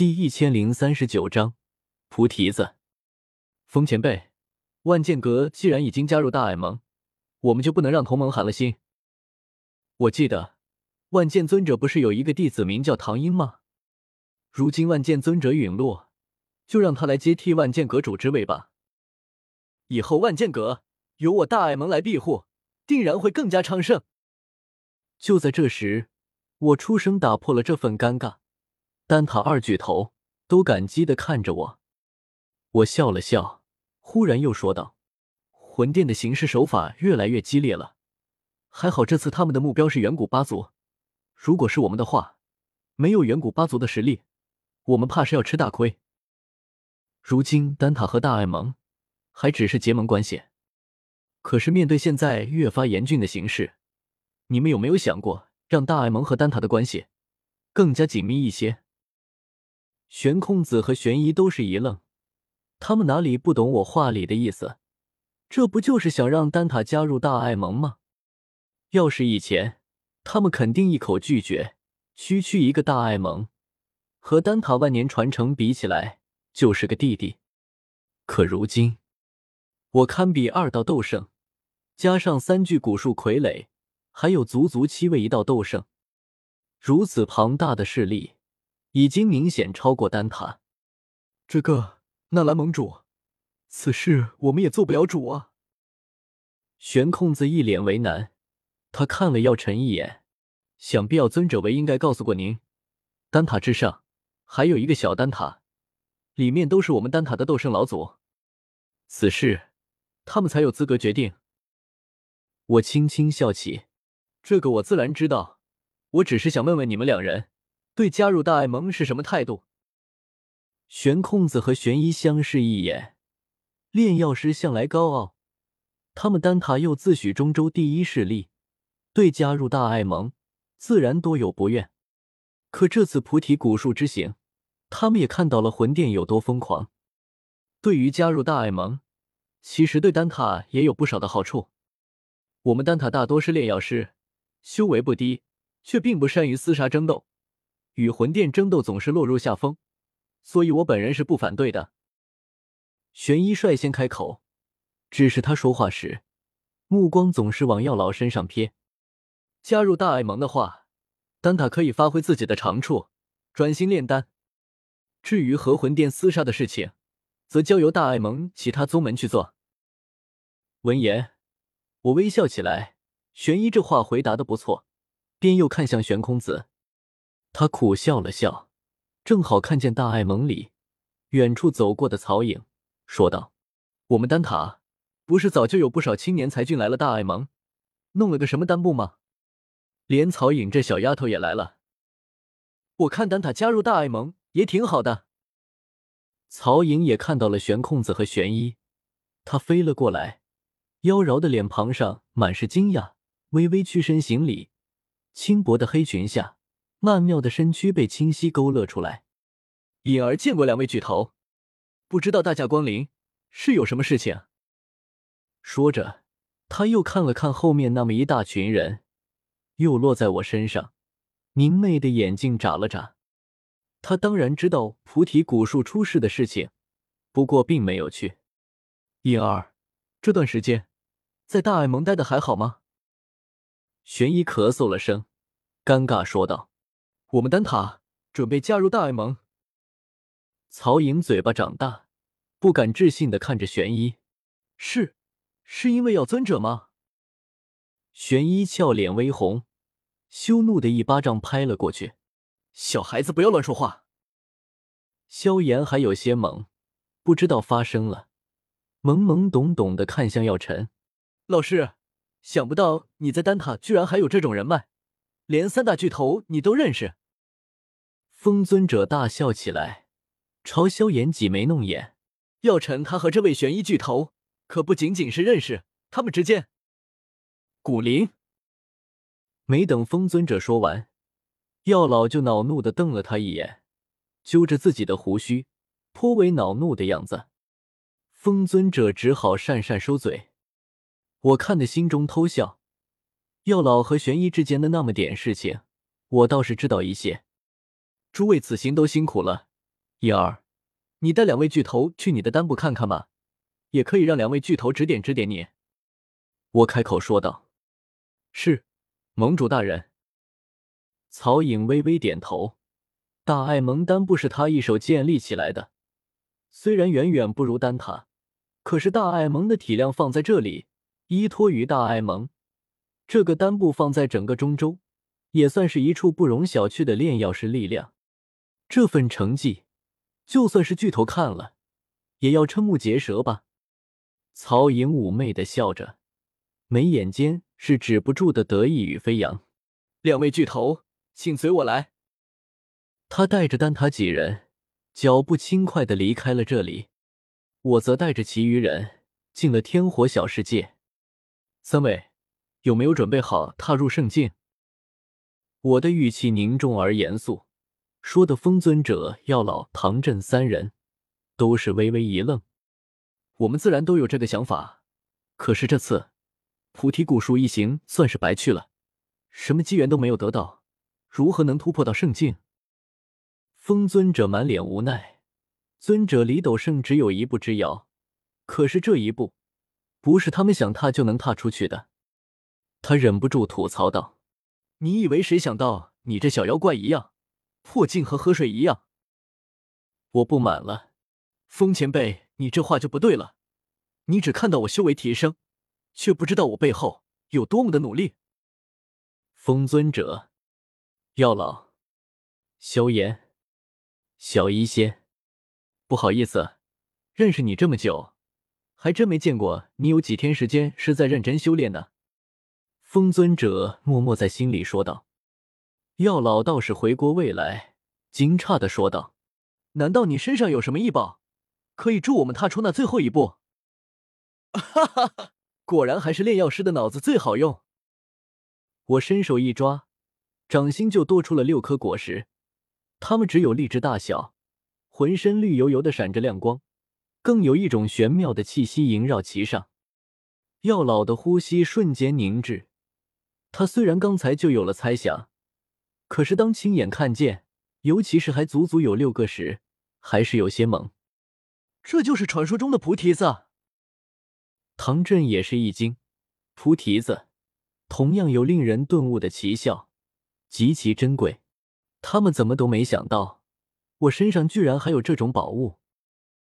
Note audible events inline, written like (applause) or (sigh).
第一千零三十九章菩提子。风前辈，万剑阁既然已经加入大爱盟，我们就不能让同盟寒了心。我记得万剑尊者不是有一个弟子名叫唐英吗？如今万剑尊者陨落，就让他来接替万剑阁主之位吧。以后万剑阁有我大爱盟来庇护，定然会更加昌盛。就在这时，我出声打破了这份尴尬。丹塔二巨头都感激的看着我，我笑了笑，忽然又说道：“魂殿的行事手法越来越激烈了，还好这次他们的目标是远古八族，如果是我们的话，没有远古八族的实力，我们怕是要吃大亏。如今丹塔和大爱盟还只是结盟关系，可是面对现在越发严峻的形势，你们有没有想过让大爱盟和丹塔的关系更加紧密一些？”玄空子和玄一都是一愣，他们哪里不懂我话里的意思？这不就是想让丹塔加入大爱盟吗？要是以前，他们肯定一口拒绝。区区一个大爱盟，和丹塔万年传承比起来，就是个弟弟。可如今，我堪比二道斗圣，加上三具古树傀儡，还有足足七位一道斗圣，如此庞大的势力。已经明显超过丹塔，这个纳兰盟主，此事我们也做不了主啊。玄空子一脸为难，他看了药尘一眼，想必药尊者为应该告诉过您，丹塔之上还有一个小丹塔，里面都是我们丹塔的斗圣老祖，此事他们才有资格决定。我轻轻笑起，这个我自然知道，我只是想问问你们两人。对加入大爱盟是什么态度？玄空子和玄一相视一眼。炼药师向来高傲，他们丹塔又自诩中州第一势力，对加入大爱盟自然多有不愿。可这次菩提古树之行，他们也看到了魂殿有多疯狂。对于加入大爱盟，其实对丹塔也有不少的好处。我们丹塔大多是炼药师，修为不低，却并不善于厮杀争斗。与魂殿争斗总是落入下风，所以我本人是不反对的。玄一率先开口，只是他说话时，目光总是往药老身上瞥。加入大爱盟的话，丹塔可以发挥自己的长处，专心炼丹。至于和魂殿厮杀的事情，则交由大爱盟其他宗门去做。闻言，我微笑起来。玄一这话回答的不错，便又看向玄空子。他苦笑了笑，正好看见大爱盟里远处走过的曹颖，说道：“我们丹塔不是早就有不少青年才俊来了大爱盟，弄了个什么丹部吗？连曹颖这小丫头也来了。我看丹塔加入大爱盟也挺好的。”曹颖也看到了玄空子和玄一，他飞了过来，妖娆的脸庞上满是惊讶，微微屈身行礼，轻薄的黑裙下。曼妙的身躯被清晰勾勒出来。隐儿见过两位巨头，不知道大驾光临是有什么事情。说着，他又看了看后面那么一大群人，又落在我身上，明媚的眼睛眨了眨。他当然知道菩提古树出事的事情，不过并没有去。隐儿，这段时间在大爱盟待的还好吗？玄一咳嗽了声，尴尬说道。我们丹塔准备加入大爱盟。曹颖嘴巴长大，不敢置信的看着玄一，是，是因为要尊者吗？玄一俏脸微红，羞怒的一巴掌拍了过去。小孩子不要乱说话。萧炎还有些懵，不知道发生了，懵懵懂懂的看向药尘老师，想不到你在丹塔居然还有这种人脉，连三大巨头你都认识。风尊者大笑起来，朝萧炎挤眉弄眼。药尘他和这位玄衣巨头可不仅仅是认识，他们之间……古灵。没等风尊者说完，药老就恼怒的瞪了他一眼，揪着自己的胡须，颇为恼怒的样子。风尊者只好讪讪收嘴。我看的心中偷笑。药老和玄衣之间的那么点事情，我倒是知道一些。诸位此行都辛苦了，叶儿，你带两位巨头去你的丹部看看吧，也可以让两位巨头指点指点你。我开口说道：“是，盟主大人。”曹颖微微点头。大爱蒙丹部是他一手建立起来的，虽然远远不如丹塔，可是大爱蒙的体量放在这里，依托于大爱蒙，这个丹部放在整个中州，也算是一处不容小觑的炼药师力量。这份成绩，就算是巨头看了，也要瞠目结舌吧。曹颖妩媚的笑着，眉眼间是止不住的得意与飞扬。两位巨头，请随我来。他带着丹塔几人，脚步轻快的离开了这里。我则带着其余人进了天火小世界。三位，有没有准备好踏入圣境？我的语气凝重而严肃，说的风尊者、药老、唐振三人都是微微一愣。我们自然都有这个想法，可是这次菩提古树一行算是白去了，什么机缘都没有得到，如何能突破到圣境？风尊者满脸无奈，尊者李斗圣只有一步之遥，可是这一步不是他们想踏就能踏出去的。他忍不住吐槽道：“你以为谁想到你这小妖怪一样，破镜和河水一样？”我不满了，风前辈，你这话就不对了。你只看到我修为提升，却不知道我背后有多么的努力。风尊者，药老，萧炎。小医仙，不好意思，认识你这么久，还真没见过你有几天时间是在认真修炼呢。风尊者默默在心里说道。药老道士回过味来，惊诧的说道：“难道你身上有什么异宝，可以助我们踏出那最后一步？” (laughs) 哈哈哈，果然还是炼药师的脑子最好用。我伸手一抓，掌心就多出了六颗果实。它们只有荔枝大小，浑身绿油油的，闪着亮光，更有一种玄妙的气息萦绕其上。药老的呼吸瞬间凝滞，他虽然刚才就有了猜想，可是当亲眼看见，尤其是还足足有六个时，还是有些懵。这就是传说中的菩提子。唐震也是一惊，菩提子同样有令人顿悟的奇效，极其珍贵。他们怎么都没想到，我身上居然还有这种宝物。